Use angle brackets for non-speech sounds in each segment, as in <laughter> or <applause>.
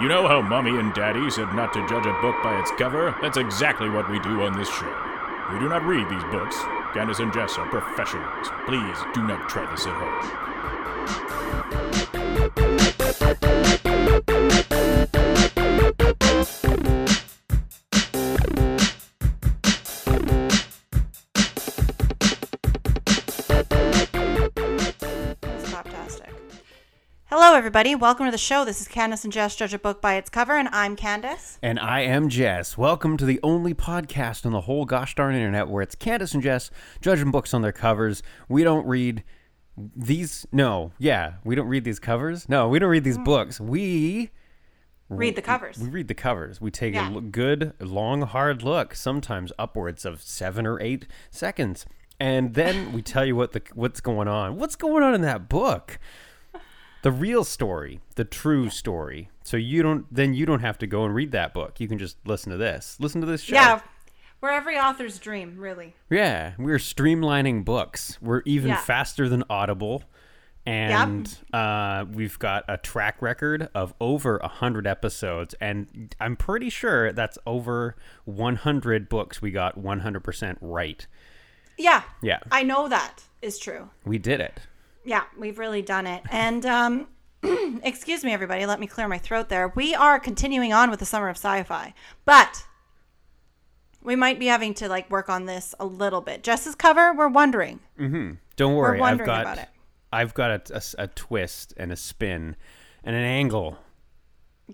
You know how Mommy and Daddy said not to judge a book by its cover? That's exactly what we do on this show. We do not read these books. Candace and Jess are professionals. Please do not try this at home. Everybody. Welcome to the show. This is Candace and Jess Judge a Book by its cover, and I'm Candace. And I am Jess. Welcome to the only podcast on the whole gosh darn internet where it's Candace and Jess judging books on their covers. We don't read these. No, yeah, we don't read these covers. No, we don't read these hmm. books. We Read the covers. we read the covers. We take Yeah. a good, long, hard look, sometimes upwards of seven or eight seconds, and then we tell you what the what's going on. What's going on in that book? The real story, the true story. So you don't then you don't have to go and read that book. You can just listen to this. Listen to this show. Yeah, we're every author's dream, really. Yeah, we're streamlining books. We're even Yeah. faster than Audible. And uh, we've got a track record of over 100 episodes. And I'm pretty sure that's over 100 books we got 100% right. Yeah. Yeah. I know that is true. We did it. Yeah, we've really done it. And, um, <clears throat> excuse me, everybody. Let me clear my throat there. We are continuing on with the summer of sci fi, but we might be having to, like, work on this a little bit. Jess's cover, we're wondering. Mm-hmm. Don't worry. I've wondering got, about it. I've got a, a- a twist and a spin and an angle.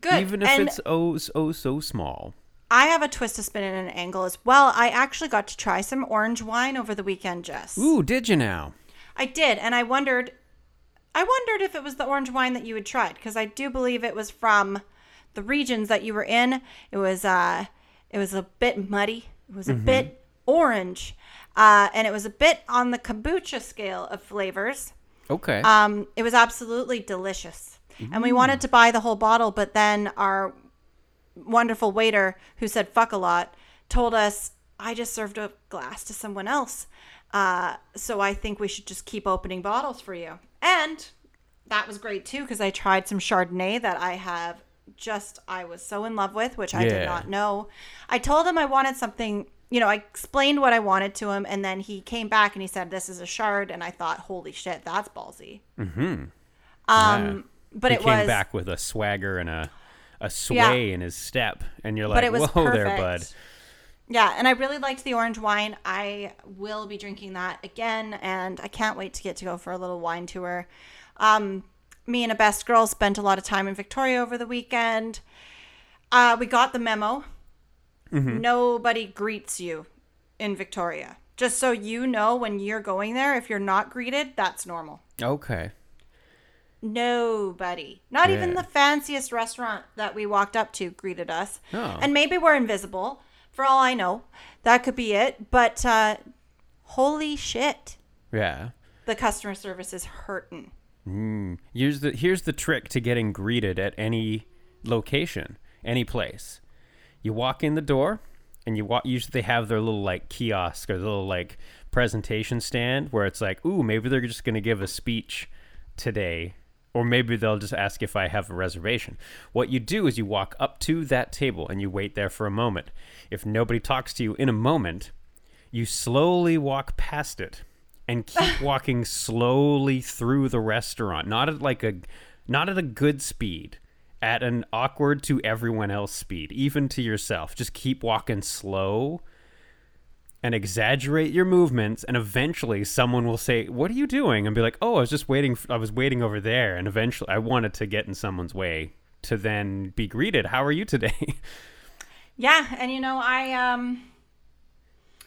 Good. Even if and it's oh, so, so small. I have a twist to spin and an angle as well. I actually got to try some orange wine over the weekend, Jess. Ooh, did you now? I did, and I wondered, I wondered if it was the orange wine that you had tried because I do believe it was from the regions that you were in. It was, uh, it was a bit muddy. It was a bit orange, uh, and it was a bit on the kombucha scale of flavors. Okay. Um, it was absolutely delicious. And we wanted to buy the whole bottle, but then our wonderful waiter who said fuck a lot told us, I just served a glass to someone else. Uh, so I think we should just keep opening bottles for you. And that was great too, because I tried some Chardonnay that I have just, I was so in love with, which I did not know. I told him I wanted something, you know, I explained what I wanted to him, and then he came back and he said, This is a shard. And I thought, Holy shit, that's ballsy. Mm-hmm. Um, But he it came was. back with a swagger and a a sway Yeah. in his step, and you're like, "Whoa, perfect. there, bud." Yeah, and I really liked the orange wine. I will be drinking that again, and I can't wait to get to go for a little wine tour. Um, me and a best girl spent a lot of time in Victoria over the weekend. Uh, we got the memo. Nobody greets you in Victoria. Just so you know, when you're going there, if you're not greeted, that's normal. Okay. Nobody. Not even the fanciest restaurant that we walked up to greeted us. Oh. And maybe we're invisible. For all I know, that could be it. But uh, holy shit, Yeah. the customer service is hurting. Here's the here's the trick to getting greeted at any location, any place. You walk in the door, and you walk. Usually they have their little like kiosk or little like presentation stand where it's like, ooh, maybe they're just gonna give a speech today, or maybe they'll just ask if I have a reservation. What you do is you walk up to that table and you wait there for a moment. If nobody talks to you in a moment, you slowly walk past it and keep <laughs> walking slowly through the restaurant not at like a not at a good speed at an awkward to everyone else speed even to yourself just keep walking slow and exaggerate your movements and eventually someone will say what are you doing and be like oh i was just waiting i was waiting over there and eventually i wanted to get in someone's way to then be greeted how are you today <laughs> Yeah, and you know, I um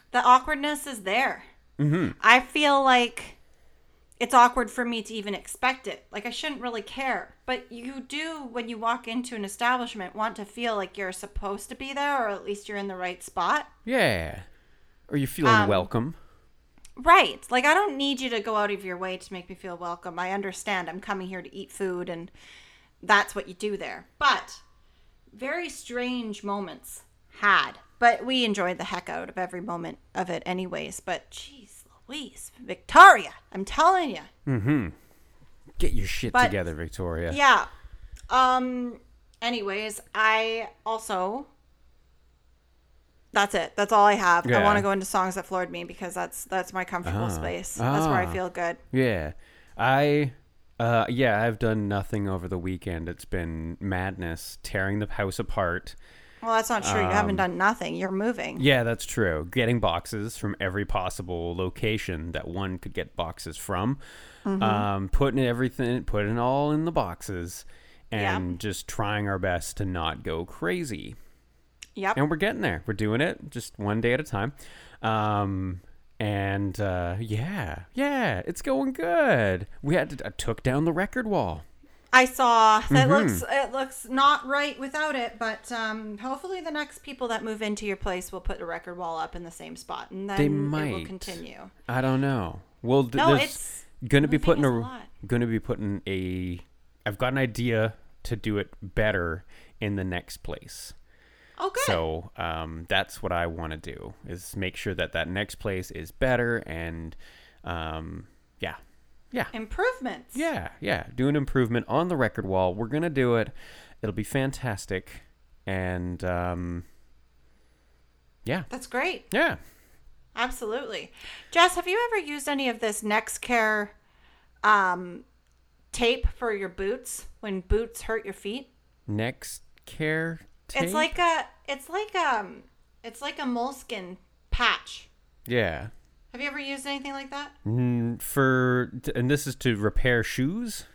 the awkwardness is there. Mm-hmm. I feel like it's awkward for me to even expect it. Like I shouldn't really care, but you do when you walk into an establishment want to feel like you're supposed to be there, or at least you're in the right spot. yeah or you feeling Um, welcome Right. Like I don't need you to go out of your way to make me feel welcome. I understand I'm coming here to eat food and that's what you do there. But very strange moments had. But we enjoyed the heck out of every moment of it anyways. But jeez Louise, Victoria, I'm telling you. Mm-hmm. Get your shit but- together victoria Yeah. Um anyways, I also that's it. That's all I have. I want to go into songs that floored me because that's that's my comfortable Ah. space. That's where I Ah. feel good. Yeah. I uh yeah, I've done nothing over the weekend. It's been madness, tearing the house apart. Well, that's not true. you Um, haven't done nothing. You're moving. Yeah, that's true. Getting boxes from every possible location that one could get boxes from. Mm-hmm. Um, putting everything, putting it all in the boxes, Yeah. and just trying our best to not go crazy. Yep. And we're getting there. We're doing it just one day at a time. Um, and uh, yeah, yeah, it's going good. We had to, I took down the record wall. I saw that Mm-hmm. looks it looks not right without it, but um, hopefully the next people that move into your place will put a record wall up in the same spot, and then They it will might. continue. I don't know. Well, th- No, it's gonna be putting a, a gonna be putting a. I've got an idea to do it better in the next place. Oh good. So um, that's what I want to do is make sure that that next place is better and um, yeah, yeah, Improvements. yeah, yeah. Do an improvement on the record wall. We're gonna do it. It'll be fantastic, and um, yeah, That's great. yeah. Absolutely. Jess, have you ever used any of this Nexcare um, tape for your boots when boots hurt your feet? Next care. Tape? It's like a it's like um it's like a moleskin patch. yeah. Have you ever used anything like that? Mm, for and this is to repair shoes.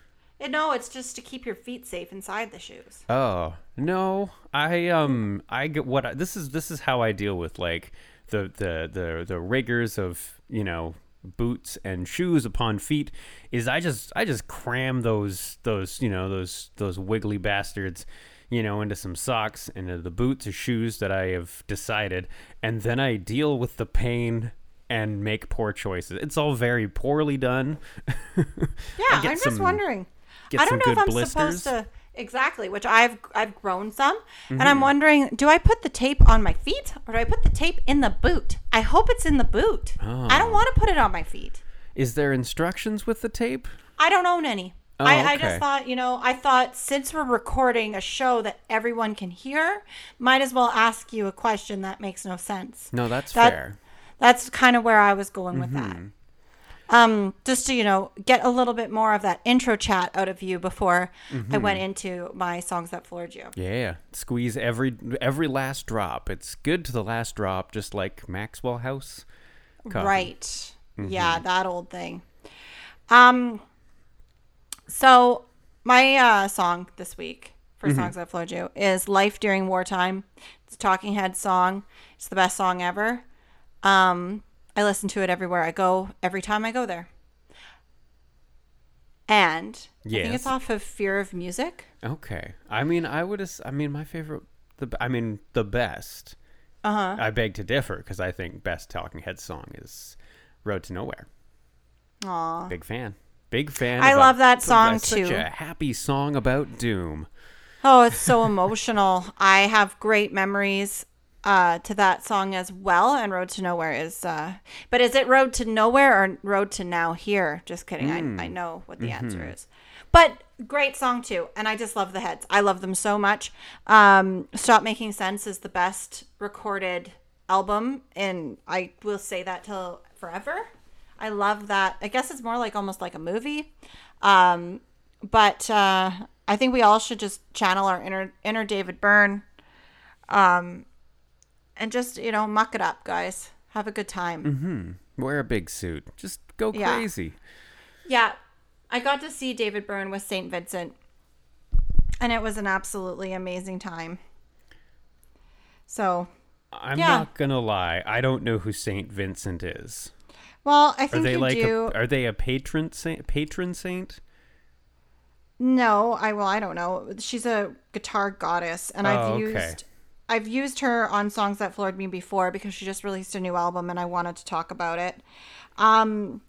Uh, No, it's just to keep your feet safe inside the shoes. Oh no, I um I get what I, this is. This is how I deal with like the the the the rigors of you know boots and shoes upon feet. Is I just I just cram those those you know those those wiggly bastards you know into some socks into the boots or shoes that I have decided, and then I deal with the pain. And make poor choices. It's all very poorly done. <laughs> Yeah, I'm just wondering. I don't some know if I'm blisters. supposed to exactly, which I've I've grown some, and Mm-hmm. I'm wondering, do I put the tape on my feet or do I put the tape in the boot? I hope it's in the boot. I Oh. don't want to put it on my feet. Is there instructions with the tape? I don't own any. Oh, I, I just thought, you know, I thought since we're recording a show that everyone can hear, might as well ask you a question that makes no sense. No, that's That- fair. That's kind of where I was going with that. Mm-hmm. Um, just to, you know, get a little bit more of that intro chat out of you before I Mm-hmm. went into my songs that floored you. Yeah, squeeze every every last drop. It's good to the last drop, just like Maxwell House. coffee. Right. Mm-hmm. Yeah, that old thing. Um so my uh song this week for Mm-hmm. songs that floored you is Life During Wartime. It's a Talking Head song. It's the best song ever. Um I listen to it everywhere I go, every time I go there. And I think it's off of Fear of Music. Okay. I mean, I would. I mean, my favorite. The. I mean, the best. Uh huh. I beg to differ because I think best Talking Head song is "Road to Nowhere." Aw. Big fan. Big fan. I a- love that song, a- Such too. a happy song about doom. Oh, it's so emotional. I have great memories uh, to that song as well. And Road to Nowhere is, uh, but is it Road to Nowhere or Road to Now Here? Just kidding. I, I know what the answer is. But great song too. And I just love the heads. I love them so much. Um, Stop Making Sense is the best recorded album. And I will say that till forever. I love that. I guess it's more like almost like a movie. Um, but uh, I think we all should just channel our inner inner David Byrne, um, and just you know muck it up, guys. Have a good time. Wear a big suit. Just go Yeah. crazy. Yeah, I got to see David Byrne with Saint Vincent, and it was an absolutely amazing time. So, I'm Yeah. not gonna lie. I don't know who Saint Vincent is. Well, I Are think they you like do. a, are they a patron saint? Patron saint? No, I well, I don't know. She's a guitar goddess, and I've Oh, okay. used I've used her on songs that floored me before because she just released a new album, and I wanted to talk about it. Um,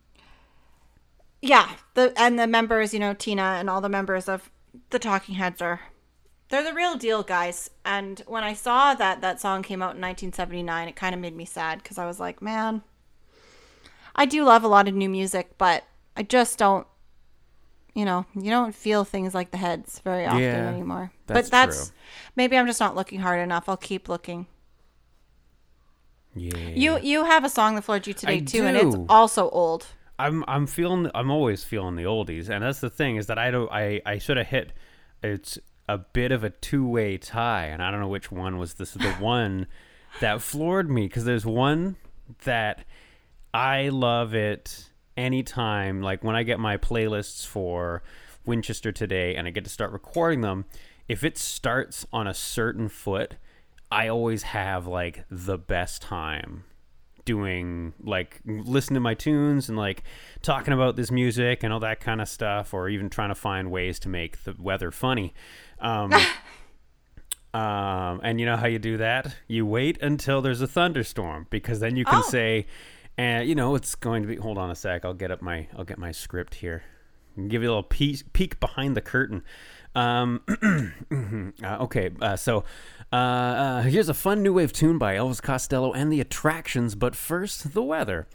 yeah, the and the members, you know, Tina and all the members of the Talking Heads are they're the real deal, guys. And when I saw that that song came out in 1979, it kind of made me sad because I was like, man, I do love a lot of new music, but I just don't you know, you don't feel things like the heads very often Yeah, anymore. that's but that's true. maybe I'm just not looking hard enough. I'll keep looking. Yeah. You you have a song that floored you today I too, and it's also old. I'm I'm feeling I'm always feeling the oldies, and that's the thing is that I don't I I sort of hit it's a bit of a two way tie, and I don't know which one was this the <laughs> one that floored me because there's one that I love it anytime like when I get my playlists for Winchester today and I get to start recording them if it starts on a certain foot I always have like the best time doing like listening to my tunes and like talking about this music and all that kind of stuff or even trying to find ways to make the weather funny um, <laughs> um, and you know how you do that you wait until there's a thunderstorm because then you can Oh. say and you know it's going to be hold on a sec i'll get up my i'll get my script here give you a little peek, peek behind the curtain um, <clears throat> uh, okay, uh, so uh, uh, here's a fun new wave tune by Elvis Costello and the Attractions, but first, the weather.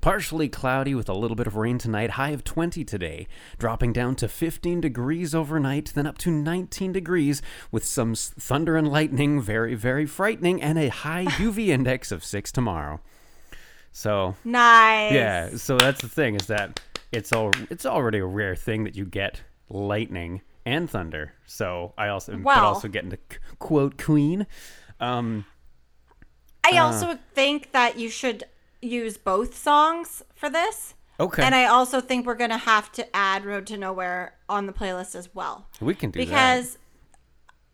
Partially cloudy with a little bit of rain tonight, high of 20 today, dropping down to 15 degrees overnight, then up to 19 degrees with some thunder and lightning, very, very frightening, and a high UV <laughs> index of 6 tomorrow. So, Nice. yeah, so that's the thing is that it's all it's already a rare thing that you get lightning and thunder. So I also but Well- also getting to quote Queen. Um, I also think that you should use both songs for this. okay, And I also think we're to have to add Road to Nowhere on the playlist as well. we can do that. Because,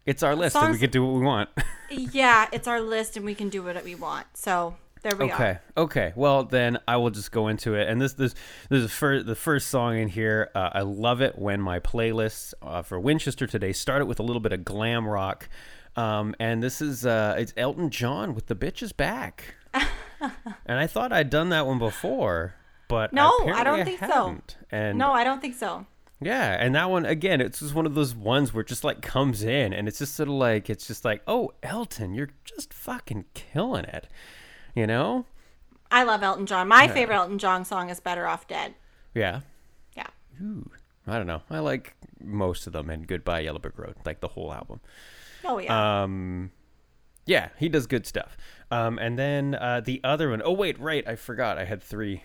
It's our list, and we can do what we want. <laughs> yeah, it's our list and we can do what we want. So there we okay, are. okay. Well, then I will just go into it. And this this this is fir- the first song in here. Uh, I love it when my playlists uh, for Winchester today started with a little bit of glam rock. Um, and this is uh, it's Elton John with the bitch is back. <laughs> and I thought I'd done that one before, but No, I don't think so. And No, I don't think so. yeah, and that one again, it's just one of those ones where it just like comes in, and it's just sort of like it's just like, oh, Elton, you're just fucking killing it, you know? I love Elton John. My favorite Elton John song is Better Off Dead. Yeah. Yeah. Ooh, I don't know. I like most of them, and Goodbye Yellow Brick Road, like the whole album. Oh, yeah. Um, yeah, he does good stuff. Um, and then uh, the other one, oh wait, right, I forgot. I had three.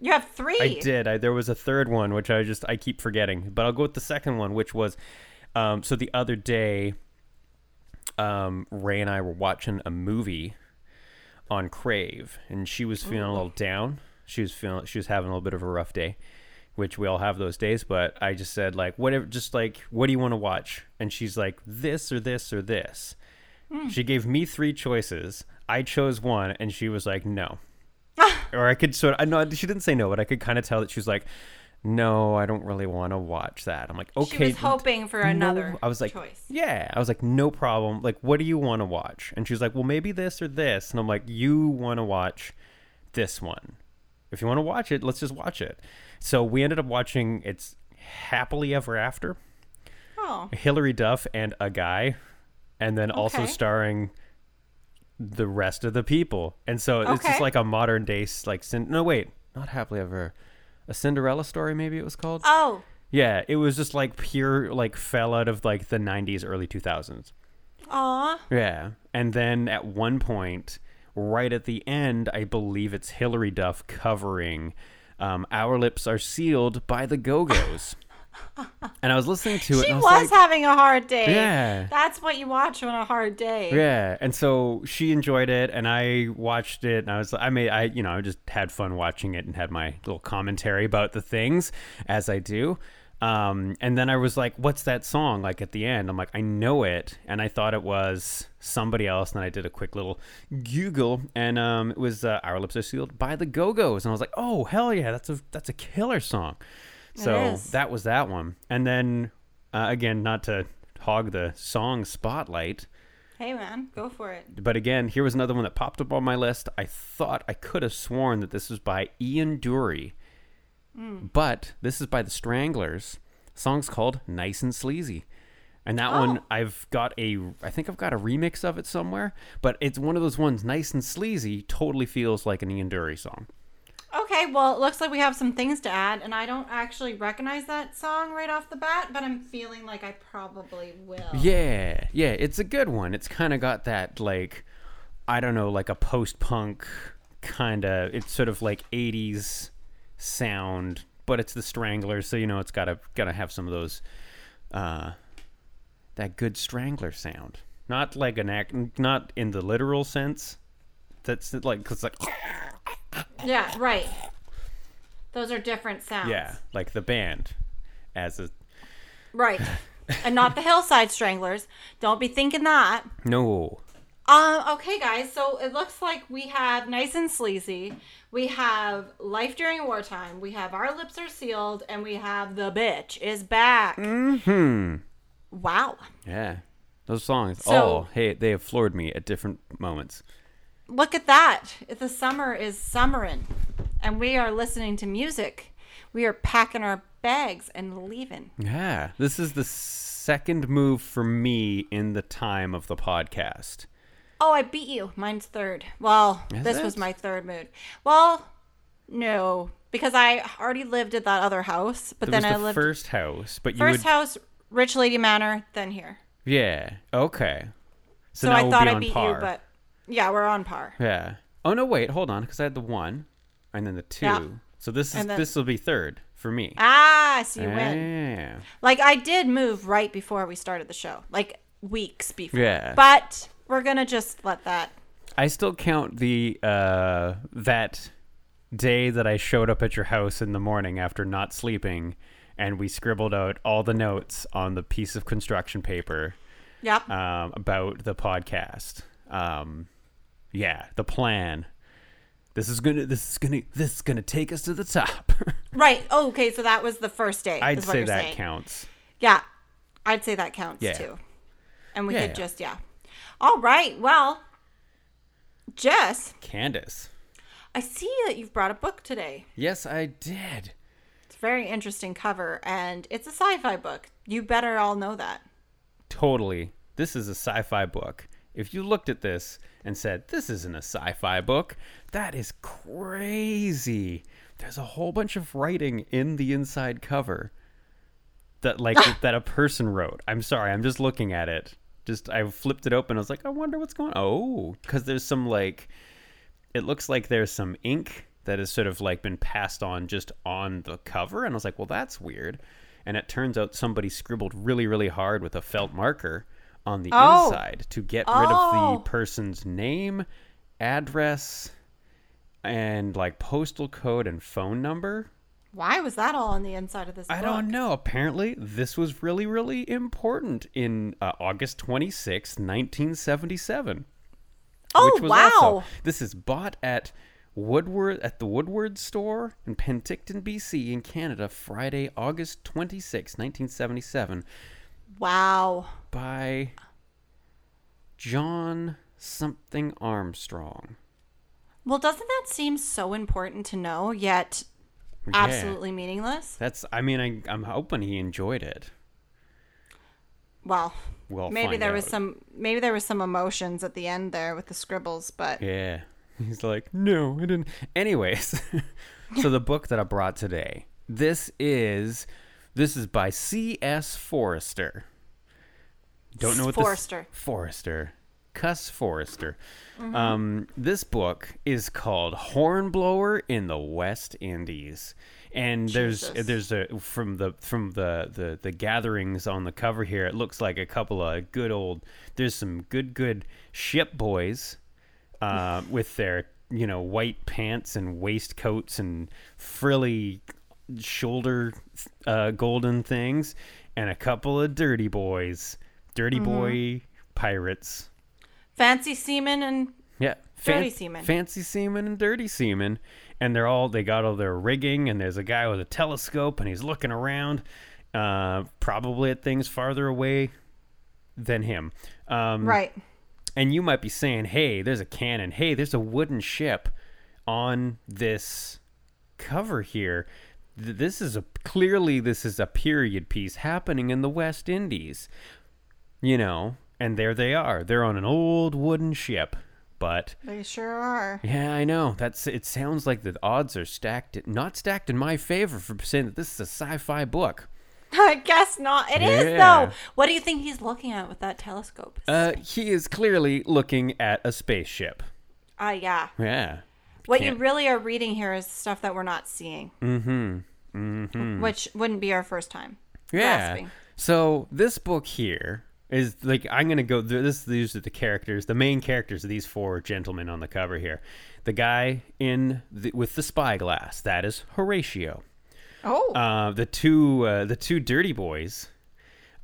you have three. I did. I, there was a third one which I just I keep forgetting, but I'll go with the second one, which was um, so the other day, um, Ray and I were watching a movie on Crave, and she was feeling a little down. She was feeling she was having a little bit of a rough day, which we all have those days. But I just said like whatever, just like what do you want to watch? And she's like this or this or this. Hmm. She gave me three choices. I chose one, and she was like no <laughs> or I could sort of, I know she didn't say no, but I could kind of tell that she was like, no, I don't really want to watch that. I'm like, okay. She was hoping for no." another I was like, choice. yeah. I was like, no problem. Like, what do you want to watch? And she was like, well, maybe this or this. And I'm like, you want to watch this one. If you want to watch it, let's just watch it. So we ended up watching it's Happily Ever After, Oh, Hilary Duff and a guy, and then also starring the rest of the people. And so it's just like a modern day, like, cin- no, wait, not Happily Ever, a Cinderella story, maybe it was called. oh, Yeah, it was just like pure, like, fell out of like the 90s, early 2000s. aw. Yeah. And then at one point, right at the end, I believe it's Hilary Duff covering um, Our Lips Are Sealed by the Go Go's. And I was listening to it She and I was, was, like, having a hard day. Yeah. That's what you watch on a hard day. Yeah, and so she enjoyed it, and I watched it, and I was, I made, I, you know, I just had fun watching it and had my little commentary about the things as I do. Um, and then I was like, "What's that song?" Like at the end, I'm like, "I know it," and I thought it was somebody else. And then I did a quick little Google, and um, it was uh, "Our Lips Are Sealed" by the Go Go's, and I was like, "Oh hell yeah, that's a that's a killer song." So that was that one, and then uh, again, not to hog the song spotlight. Hey, man, go for it. But again, here was another one that popped up on my list. I thought I could have sworn that this was by Ian Dury, but this is by the Stranglers. The song's called "Nice and Sleazy," and that one Oh. I've got a, I think I've got a remix of it somewhere. But it's one of those ones, nice and sleazy, totally feels like an Ian Dury song. Okay, well, it looks like we have some things to add, and I don't actually recognize that song right off the bat, but I'm feeling like I probably will. Yeah, yeah, it's a good one. It's kind of got that like I don't know, like a post-punk kind of. It's sort of like '80s sound, but it's the Stranglers, so you know it's gotta gotta have some of those uh that good Strangler sound. Not like an act, not in the literal sense. That's like cause like <laughs> Yeah, right. Those are different sounds. yeah, like the band as a Right. <laughs> and not the Hillside Stranglers. Don't be thinking that. no. Um, okay, guys, so it looks like we have Nice and Sleazy, we have Life During Wartime, we have Our Lips Are Sealed, and we have The Bitch is Back. Hmm. Wow. Yeah. Those songs. So- oh, hey, they have floored me at different moments. Look at that. The summer is summerin', and we are listening to music. We are packing our bags and leaving. Yeah, this is the second move for me in the time of the podcast. Oh, I beat you. Mine's third. Well, Is this it? was my third move. Well, no, because I already lived at that other house, but There then was I lived first house, but you first would house, Rich Lady Manor, then here. yeah, okay. So, So, I thought I beat par. you, but yeah, we're on par. yeah. Oh no, wait, hold on, because I had the one, and then the two. Yeah. So this is then- this will be third for me. Ah, so you win. Like I did move right before we started the show, like weeks before. Yeah. But we're gonna just let that. I still count the uh that day that I showed up at your house in the morning after not sleeping and we scribbled out all the notes on the piece of construction paper Yep. um, about the podcast. Um, yeah, the plan. This is gonna. This is gonna. This is gonna take us to the top. <laughs> right. Oh, okay. So that was the first day. I'd say that saying. counts. Yeah, I'd say that counts Yeah. too. And we Yeah. could just yeah. All right. Well, Jess, Candace. I see that you've brought a book today. Yes, I did. It's a very interesting cover, and it's a sci-fi book. You better all know that. Totally. This is a sci-fi book. If you looked at this and said, "This isn't a sci-fi book," that is crazy. There's a whole bunch of writing in the inside cover that like <laughs> that a person wrote. I'm sorry, I'm just looking at it. Just I flipped it open. I was like, I wonder what's going. On. Oh, because there's some like, it looks like there's some ink that has sort of like been passed on just on the cover, and I was like, well, that's weird. And it turns out somebody scribbled really, really hard with a felt marker on the Oh. inside to get rid of Oh. the person's name, address, and like postal code and phone number. Why was that all on the inside of this I book? don't know. Apparently, this was really, really important in uh, August 26, 1977. Oh which was wow! also this is bought at Woodward at the Woodward store in Penticton, BC, in Canada, Friday, August 26, 1977, Wow. By John something Armstrong. Well, doesn't that seem so important to know, yet Yeah. absolutely meaningless? That's. I mean, I, I'm hoping he enjoyed it. Well, We'll maybe there was some maybe there was some emotions at the end there with the scribbles, but Yeah. <laughs> He's like, no, I didn't. Anyways, <laughs> so the book that I brought today, this is this is by C.S. Forester. Don't know what Forester. this Forester. Cuss Forester. Mm-hmm. Um, this book is called Hornblower in the West Indies. And there's Jesus. there's a from the from the, the the gatherings on the cover here, it looks like a couple of good old there's some good good ship boys uh, <laughs> with their you know white pants and waistcoats and frilly shoulder uh, golden things, and a couple of dirty boys, dirty Mm-hmm. boy pirates. fancy seamen and Yeah, Dirty seamen. fancy seamen and dirty seamen, and they're all they got all their rigging, and there's a guy with a telescope, and he's looking around, uh, probably at things farther away than him. Um, right. and you might be saying, "Hey, there's a cannon. Hey, there's a wooden ship on this cover here. Th- This is a clearly this is a period piece happening in the West Indies." You know, and there they are. They're on an old wooden ship but They sure are. yeah, I know. That's it. Sounds like the odds are stacked, not stacked in my favor for saying that this is a sci-fi book. <laughs> I guess not. It is Yeah. though. What do you think he's looking at with that telescope? Uh, he is clearly looking at a spaceship. Ah, yeah. Yeah. What you Can't- really are reading here is stuff that we're not seeing. Mm-hmm. Mm-hmm. Which wouldn't be our first time. Yeah. grasping. So this book here is like I'm gonna go. This these are the characters, the main characters of these four gentlemen on the cover here. The guy in the, with the spyglass that is Horatio. Oh. Uh, the two uh, the two dirty boys.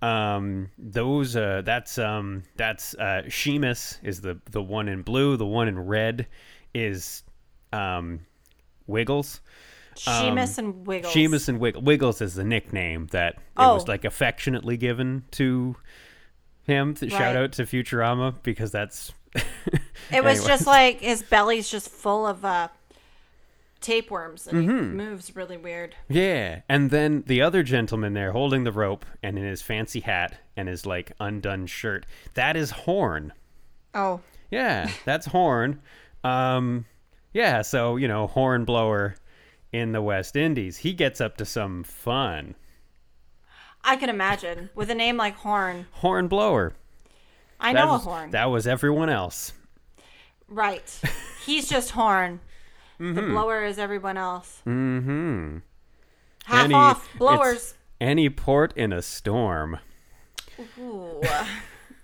Um, those uh, that's um that's uh Sheamus is the the one in blue. The one in red is um Wiggles. Sheamus and Wiggles. Sheamus and Wiggles. Wiggles is the nickname that it was Oh. like affectionately given to him. Shout Right. out to Futurama because that's. <laughs> It was just like his belly's just full of uh, tapeworms and Mm-hmm. he moves really weird. Yeah, and then the other gentleman there holding the rope and in his fancy hat and his like undone shirt. That is Horn. Oh. Yeah, that's Horn. Um, yeah, so you know, horn blower in the West Indies. He gets up to some fun. I can imagine. With a name like Horn. Horn blower. I That know was- a horn. That was everyone else. Right. He's just horn. Mm-hmm. The blower is everyone else. Mm-hmm. Half Any- off. Blowers. Any port in a storm. Ooh.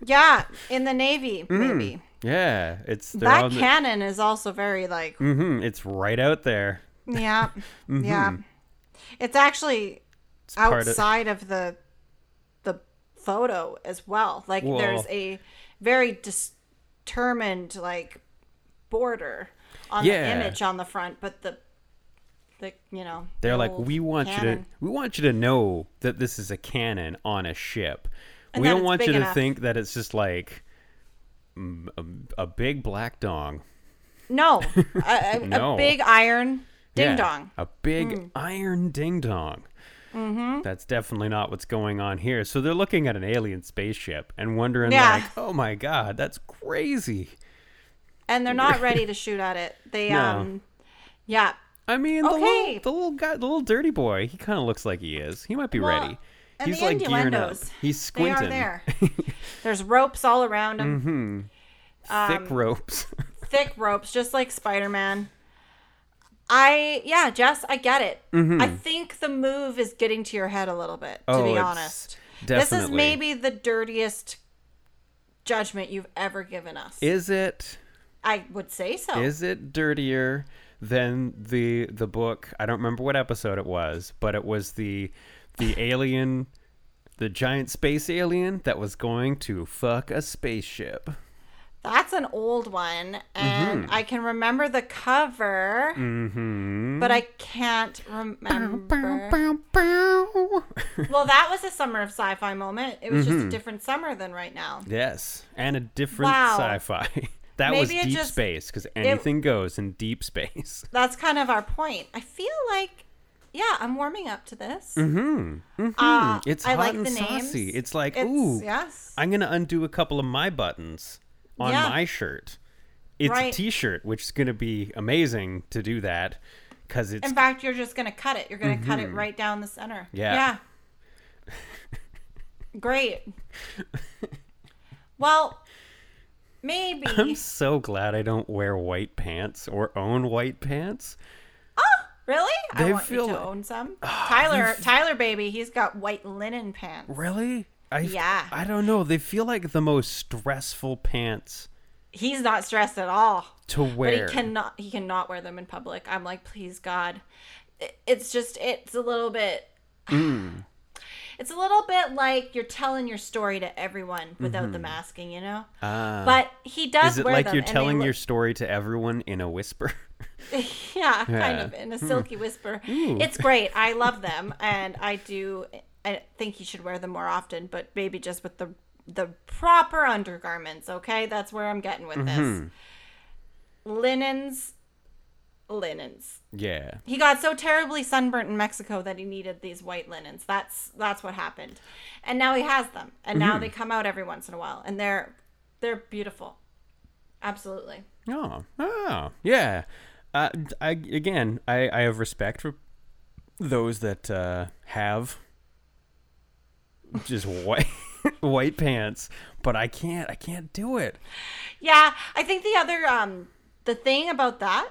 yeah, in the Navy, Mm. maybe. Yeah, it's That the- cannon is also very like Mm-hmm. It's right out there. yeah. <laughs> Yeah. It's actually It's part of- outside of the the photo as well. Like there's a very determined like border on Yeah. the image on the front, but the the you know They're the like, we want you to, we want you to know that this is a cannon on a ship. And we don't want you big to think that it's just like mm, a, a big black dong. No, a, <laughs> a, No. a big iron ding Yeah, dong. A big Hmm. iron ding dong. Mm-hmm. That's definitely not what's going on here. So they're looking at an alien spaceship and wondering, Yeah. like, oh my god, that's crazy. And they're not ready to shoot at it. They <laughs> No. um yeah. I mean, the, Okay. little, the little guy, the little dirty boy, he kind of looks like he is. He might be Well, ready. and He's the like gearing up. He's They squinting. are there. <laughs> There's ropes all around them. Thick ropes. <laughs> Thick ropes, just like Spider Man. I yeah, Jess, I get it. I think the move is getting to your head a little bit, to Mm-hmm. Oh, be honest. This is maybe the dirtiest judgment you've ever given us. Is it? I would say so. Is it dirtier than the the book? I don't remember what episode it was, but it was the the <sighs> alien, the giant space alien that was going to fuck a spaceship. That's an old one, and Mm-hmm. I can remember the cover, but I can't remember. <laughs> well, that was a summer of sci-fi moment. It was just Mm-hmm. a different summer than right now. Yes, and a different Wow. sci-fi. <laughs> That was Maybe it deep just- space because anything goes in deep space. <laughs> That's kind of our point. I feel like, yeah, I'm warming up to this. Mm-hmm. Uh, It's I hot like and the saucy. names. It's like, It's- ooh, yes. I'm gonna undo a couple of my buttons on Yeah. my shirt. It's a Right. T-shirt, which is gonna be amazing to do that because it's In fact, you're just gonna cut it. You're gonna cut it right down the center. Mm-hmm. Yeah. Yeah. <laughs> Great. <laughs> well, maybe. I'm so glad I don't wear white pants or own white pants. Oh, really? I want feel you to own some. <gasps> Tyler, Tyler, baby, he's got white linen pants. Really? I Yeah. I don't know. They feel like the most stressful pants He's not stressed at all. to wear. But he cannot. He cannot wear them in public. I'm like, please God. It's just. It's a little bit. Mm. It's a little bit like you're telling your story to everyone without the masking, you know. Mm-hmm. Ah. but he does Is it wear like them, you're telling look- your story to everyone in a whisper? <laughs> yeah, kind of in a silky whisper. Ooh. It's great. I love them, and I do. I think you should wear them more often, but maybe just with the the proper undergarments. Okay, that's where I'm getting with Mm-hmm. this. Linens, linens. yeah. He got so terribly sunburnt in Mexico that he needed these white linens. That's that's what happened, and now he has them, and Mm-hmm. now they come out every once in a while, and they're they're beautiful. Absolutely. Oh, oh, yeah. Uh, I again, I I have respect for those that uh, have just white <laughs> white pants, but I can't. I can't do it. Yeah, I think the other um the thing about that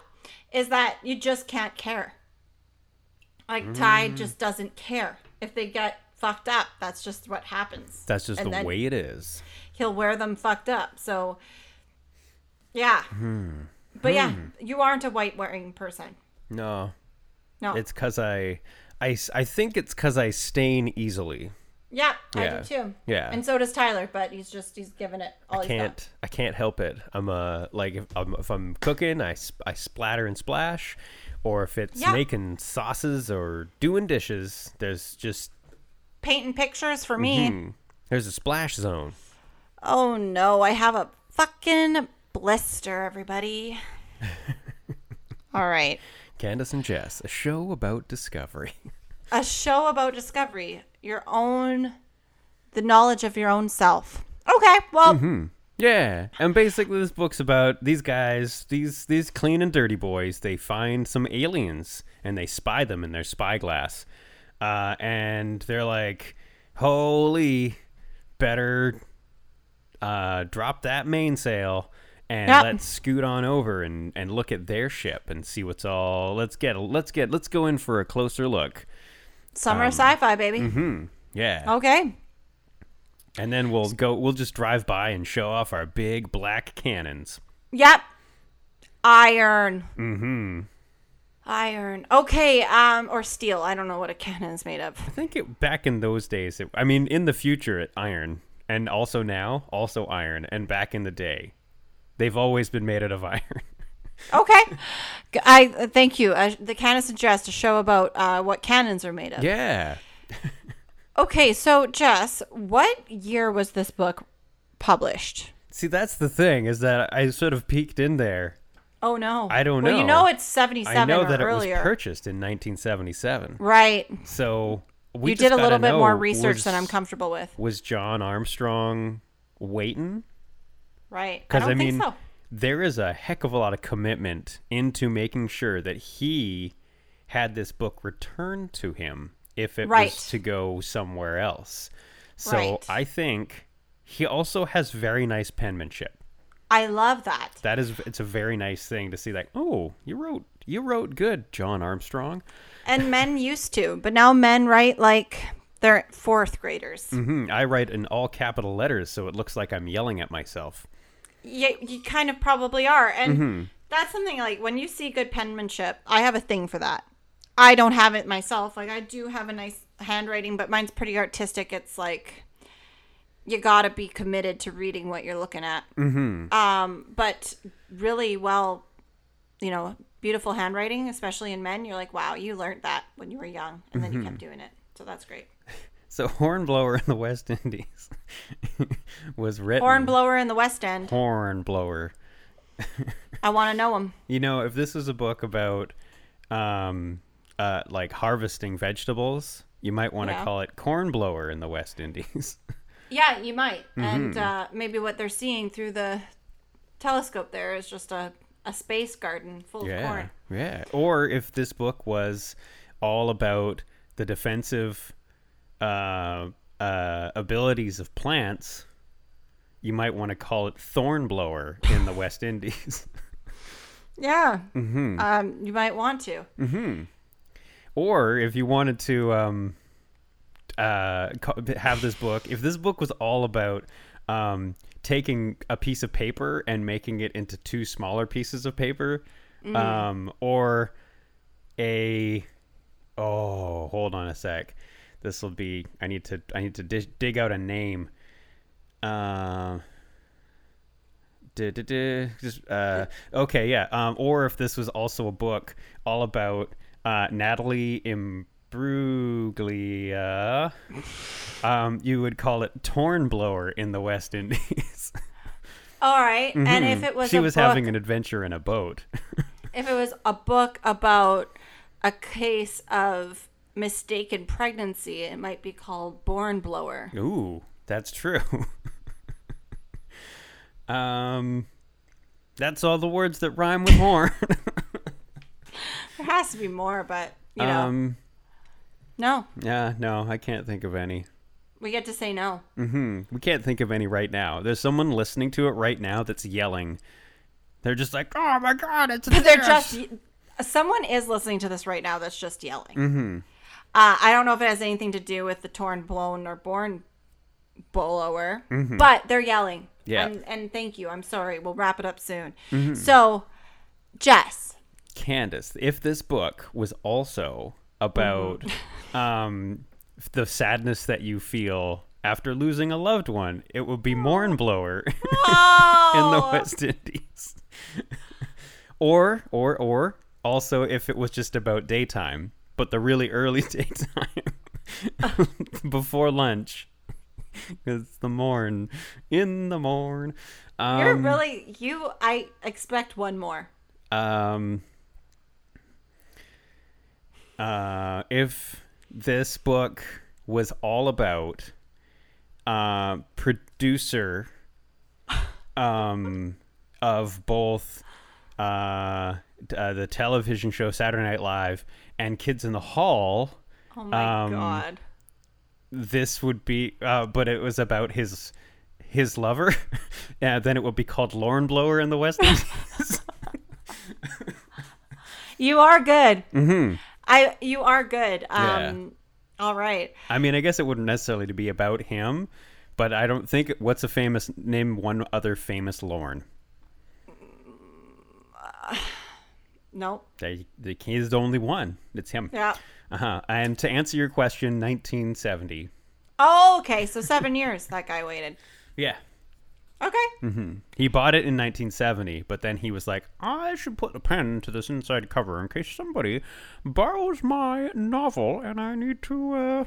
is that you just can't care. Like Ty Mm. just doesn't care. If they get fucked up, that's just what happens. That's just And the way it is. He'll wear them fucked up. So yeah. Hmm. But yeah, you aren't a white wearing person. No, No. it's cause I I I think it's cause I stain easily. Yeah, I Yeah. do too. Yeah. And so does Tyler, but he's just he's giving it all I can't. I can't help it. I'm a like if I'm, if I'm cooking, I I splatter and splash, or if it's Yeah. making sauces or doing dishes, there's just Painting pictures for me. hmm, there's a splash zone. Oh no, I have a fucking blister, everybody. <laughs> All right. Candace and Jess, a show about discovery. A show about discovery, your own, the knowledge of your own self. Okay, well, Yeah, and basically this book's about these guys, these these clean and dirty boys. They find some aliens and they spy them in their spyglass, uh, and they're like, "Holy, better uh, drop that mainsail." And Yep. let's scoot on over and, and look at their ship and see what's all. Let's get let's get let's go in for a closer look. Summer um, sci-fi, baby. mm-hmm. Yeah, Okay. and then we'll go. We'll just drive by and show off our big black cannons. Yep. Iron. Mm-hmm. Iron. Okay, um, or steel. I don't know what a cannon is made of. I think it, back in those days, it, I mean, in the future, it iron, and also now, also iron, and back in the day, they've always been made out of <laughs> iron. Okay. I thank you. Uh, the Candace and Jess, a show about uh, what cannons are made of. yeah, <laughs> Okay, so Jess, what year was this book published? see, that's the thing is that I sort of peeked in there. Oh no. I don't know. Well, you know. know it's 77 I know or that earlier. it was purchased in 1977, right. so we did a little bit know, more research was, than I'm comfortable with. Was John Armstrong waiting? Right. I Because don't I, mean, so. There is a heck of a lot of commitment into making sure that he had this book returned to him if it Right. was to go somewhere else. So Right. I think he also has very nice penmanship. I love that. That is, it's a very nice thing to see. Like, oh, you wrote, you wrote good, John Armstrong. And men used to, but now men write like they're fourth graders. hmm I write in all capital letters, so it looks like I'm yelling at myself. You, you kind of probably are. And Mm-hmm. that's something like when you see good penmanship, I have a thing for that. I don't have it myself. Like I do have a nice handwriting, but mine's pretty artistic. It's like you got to be committed to reading what you're looking at. Mm-hmm. Um, but really well, you know, beautiful handwriting, especially in men. You're like, wow, you learned that when you were young, and then you Mm-hmm. kept doing it. So that's great. So <laughs> Hornblower in the West Indies <laughs> was written. Hornblower in the West End. Hornblower. I want to know him. <laughs> You know, if this was a book about um uh like harvesting vegetables, you might want to Yeah. call it Cornblower in the West Indies. Yeah, you might. Mm-hmm. And uh, maybe what they're seeing through the telescope there is just a, a space garden full of yeah. corn. Yeah. Or if this book was all about the defensive uh uh abilities of plants, you might want to call it Thornblower in the West <laughs> Indies. Yeah. Mm-hmm. Um, you might want to. Mm-hmm. or if you wanted to um, uh, have this book, if this book was all about um, taking a piece of paper and making it into two smaller pieces of paper, um, or a oh, hold on a sec, this will be. I need to. I need to dig, dig out a name. Uh, duh, duh, just uh, okay, yeah. Um, or if this was also a book all about uh, Natalie Imbruglia, um, you would call it Tornblower in the West Indies. <laughs> All right. And if it was Mm-hmm. she was book, having an adventure in a boat. <laughs> if it was a book about a case of mistaken pregnancy, it might be called Born Blower. Ooh, that's true. <laughs> um, That's all the words that rhyme with horn. <laughs> There has to be more, but you know, um, no. yeah, no, I can't think of any. We get to say no. Mm-hmm. We can't think of any right now. There's someone listening to it right now that's yelling. They're just like, "Oh my god, it's But they're just someone is listening to this right now that's just yelling. Mm-hmm. Uh, I don't know if it has anything to do with the torn, blown, or born blower, but they're yelling. Mm-hmm. Yeah. Mm-hmm. And, and thank you. I'm sorry. We'll wrap it up soon. So, Jess, Candace, if this book was also about Mm-hmm. <laughs> um, the sadness that you feel after losing a loved one, it would be Mournblower <laughs> in the Oh, West Indies. <laughs> or, or, or, also if it was just about daytime, but the really early <laughs> daytime <laughs> before lunch. It's the morn, in the morn. Um, you're really you. I expect one more. um, uh, if this book was all about uh, producer <laughs> um, of both uh, uh, the television show Saturday Night Live and Kids in the Hall, Oh my Um, god. this would be. Uh, but it was about his his lover. <laughs> yeah, then it would be called Lorne Blower in the West <laughs> You are good. Mm-hmm. I you are good. Yeah. Um all right. I mean, I guess it wouldn't necessarily to be about him, but I don't think what's a famous name one other famous Lorne. Nope. They, the he's the only one. It's him. Yeah. Uh-huh. And to answer your question, 1970. Oh, okay. So seven years that guy waited. Yeah. Okay. He bought it in 1970, but then he was like, I should put a pen to this inside cover in case somebody borrows my novel and I need to uh,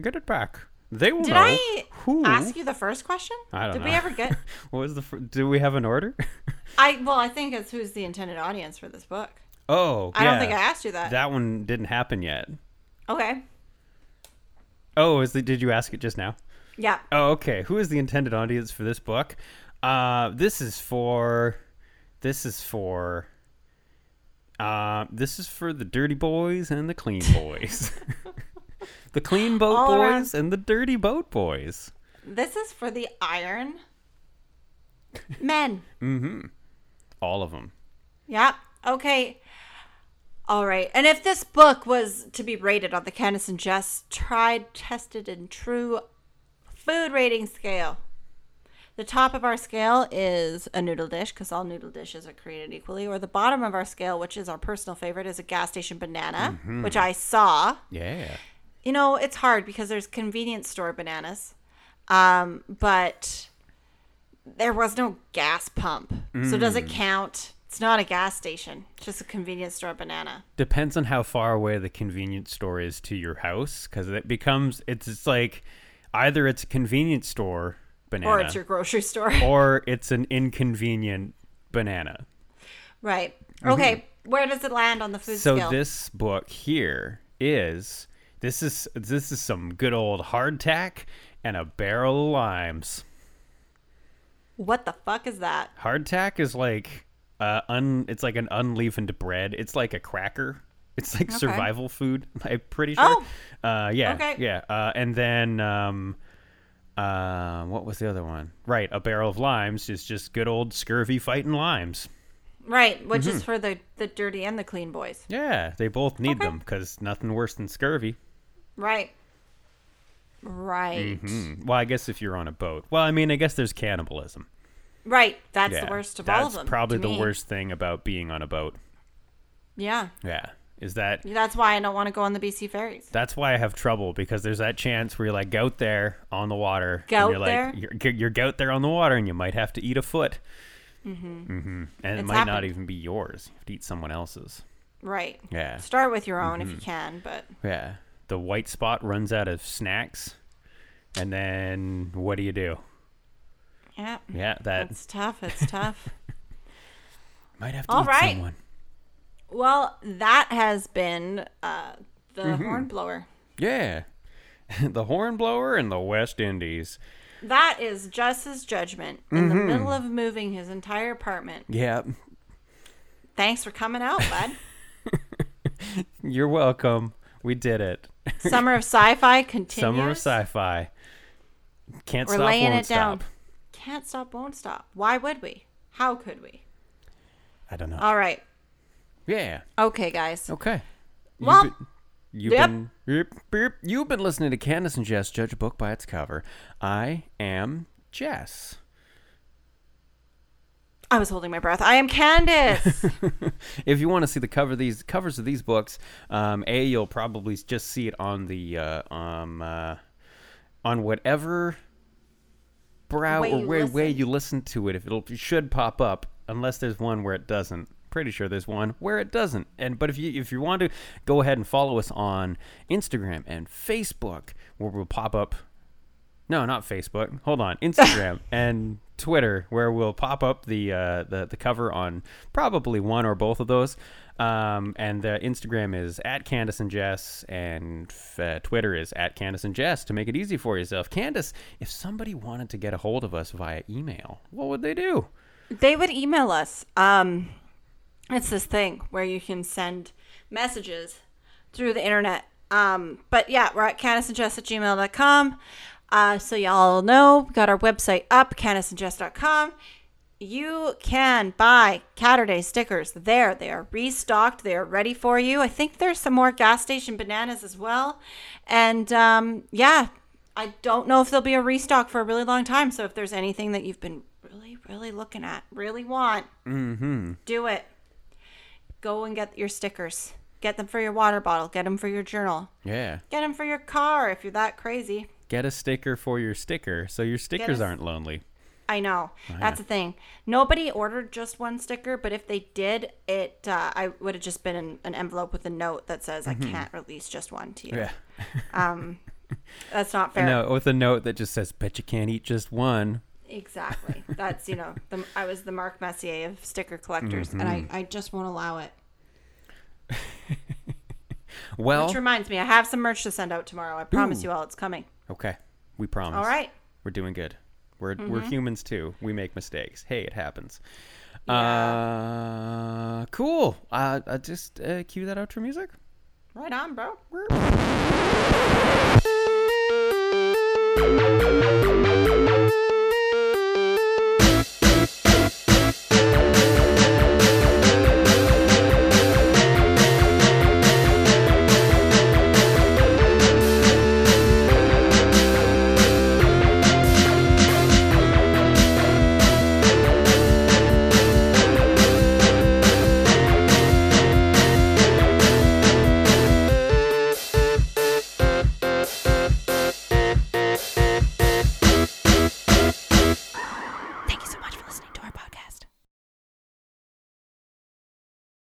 get it back. They will Did know I who. ask you the first question? I don't Did know. we ever get? <laughs> what was the? Fir- do we have an order? <laughs> I well, I think it's who's the intended audience for this book. oh, I don't think I asked you that. That one didn't happen yet. Okay. Oh, is the, did you ask it just now? Yeah. Oh, okay. Who is the intended audience for this book? Uh, this is for, this is for, uh, this is for the dirty boys and the clean <laughs> boys. The clean boat All around. boys and the dirty boat boys. This is for the iron men. Mm-hmm. All of them. Yeah. Okay. All right. And if this book was to be rated on the Candace and Jess tried, tested, and true food rating scale, the top of our scale is a noodle dish because all noodle dishes are created equally, or the bottom of our scale, which is our personal favorite, is a gas station banana, which I saw. Yeah. You know, it's hard because there's convenience store bananas, um, but there was no gas pump. So does it count? It's not a gas station, it's just a convenience store banana. Depends on how far away the convenience store is to your house, because it becomes it's, it's like either it's a convenience store banana Or it's your grocery <laughs> store. or it's an inconvenient banana. right. Okay. Where does it land on the food Mm-hmm. So this book here is this is this is some good old hardtack and a barrel of limes. what the fuck is that? Hardtack is like uh un it's like an unleavened bread. It's like a cracker. It's like survival food. <laughs> I'm pretty sure. Oh. Uh yeah. Okay. Yeah. Uh and then um uh what was the other one? Right, a barrel of limes is just good old scurvy fighting limes. Right, which Mm-hmm. is for the, the dirty and the clean boys. Yeah, they both need Okay. them because nothing worse than scurvy. Right. Right. Hmm. Well, I guess if you're on a boat. Well, I mean, I guess there's cannibalism. Right. That's Yeah, the worst of all of them. That's probably the me. worst thing about being on a boat. Yeah. Yeah, is that That's why I don't want to go on the BC ferries. that's why I have trouble because there's that chance where you're like out there on the water. Gout you're like, there? You're, you're out there on the water and you might have to eat a foot. Mm-hmm. mm-hmm. And it It's might not even be yours. You have to eat someone else's. Right. Yeah. Start with your own if Mm-hmm. you can, but Yeah. The white spot runs out of snacks. And then what do you do? yeah. Yeah, that It's tough. It's <laughs> tough. might have to All right. someone. Well, that has been uh, the Mm-hmm. hornblower. Yeah. <laughs> the hornblower in the West Indies. that is just his judgment in the middle of moving his entire apartment. Yeah. Thanks for coming out, bud. <laughs> You're welcome. We did it. Summer of Sci-Fi continues. <laughs> Summer of sci-fi. Can't We're stop, laying won't it down. stop. Can't stop, won't stop. Why would we? How could we? I don't know. All right. yeah. Okay, guys. Okay. You've Well, been- You've yep. been yep, yep. you've been listening to Candace and Jess judge a book by its cover. I am Jess. I was holding my breath. I am Candace. <laughs> if you want to see the cover of these covers of these books, um, a you'll probably just see it on the uh, um, uh, on whatever brow Way or you way, way you listen to it. If it'll it should pop up, unless there's one where it doesn't. Pretty sure there's one where it doesn't. And but if you if you want to go ahead and follow us on Instagram and Facebook, where we'll pop up no, not Facebook. Hold on, <laughs> Instagram and Twitter, where we'll pop up the uh, the the cover on probably one or both of those. Um, and the Instagram is at Candace and Jess, and uh, Twitter is at Candace and Jess. To make it easy for yourself, Candace, if somebody wanted to get a hold of us via email, what would they do? they would email us. Um, it's this thing where you can send messages through the internet. Um, but yeah, we're at candiceandjess at gmail.com. Uh, so y'all know, we got our website up, candiceandjess.com. You can buy Catterday stickers there. They are restocked. They are ready for you. I think there's some more gas station bananas as well. And um, yeah, I don't know if there'll be a restock for a really long time. So if there's anything that you've been really, really looking at, really want, do it. Go and get your stickers. Get them for your water bottle. Get them for your journal. Yeah, Get them for your car if you're that crazy. Get a sticker for your sticker, so your stickers a- aren't lonely. I know. That's the thing. Nobody ordered just one sticker, but if they did, it uh, I would have just been an, an envelope with a note that says I can't release just one to you. Yeah. <laughs> Um, that's not <laughs> fair. No, with a note that just says, "Bet you can't eat just one." Exactly. <laughs> That's you know, the, I was the Mark Messier of sticker collectors, and I, I just won't allow it. Well, Which reminds me, I have some merch to send out tomorrow. I promise you all, it's coming. Okay, we promise. All right. We're doing good. We're we're Mm-hmm. humans too. We make mistakes. Hey, it happens. Uh, cool. Uh, uh just uh, cue that outro music. Right on, bro. You.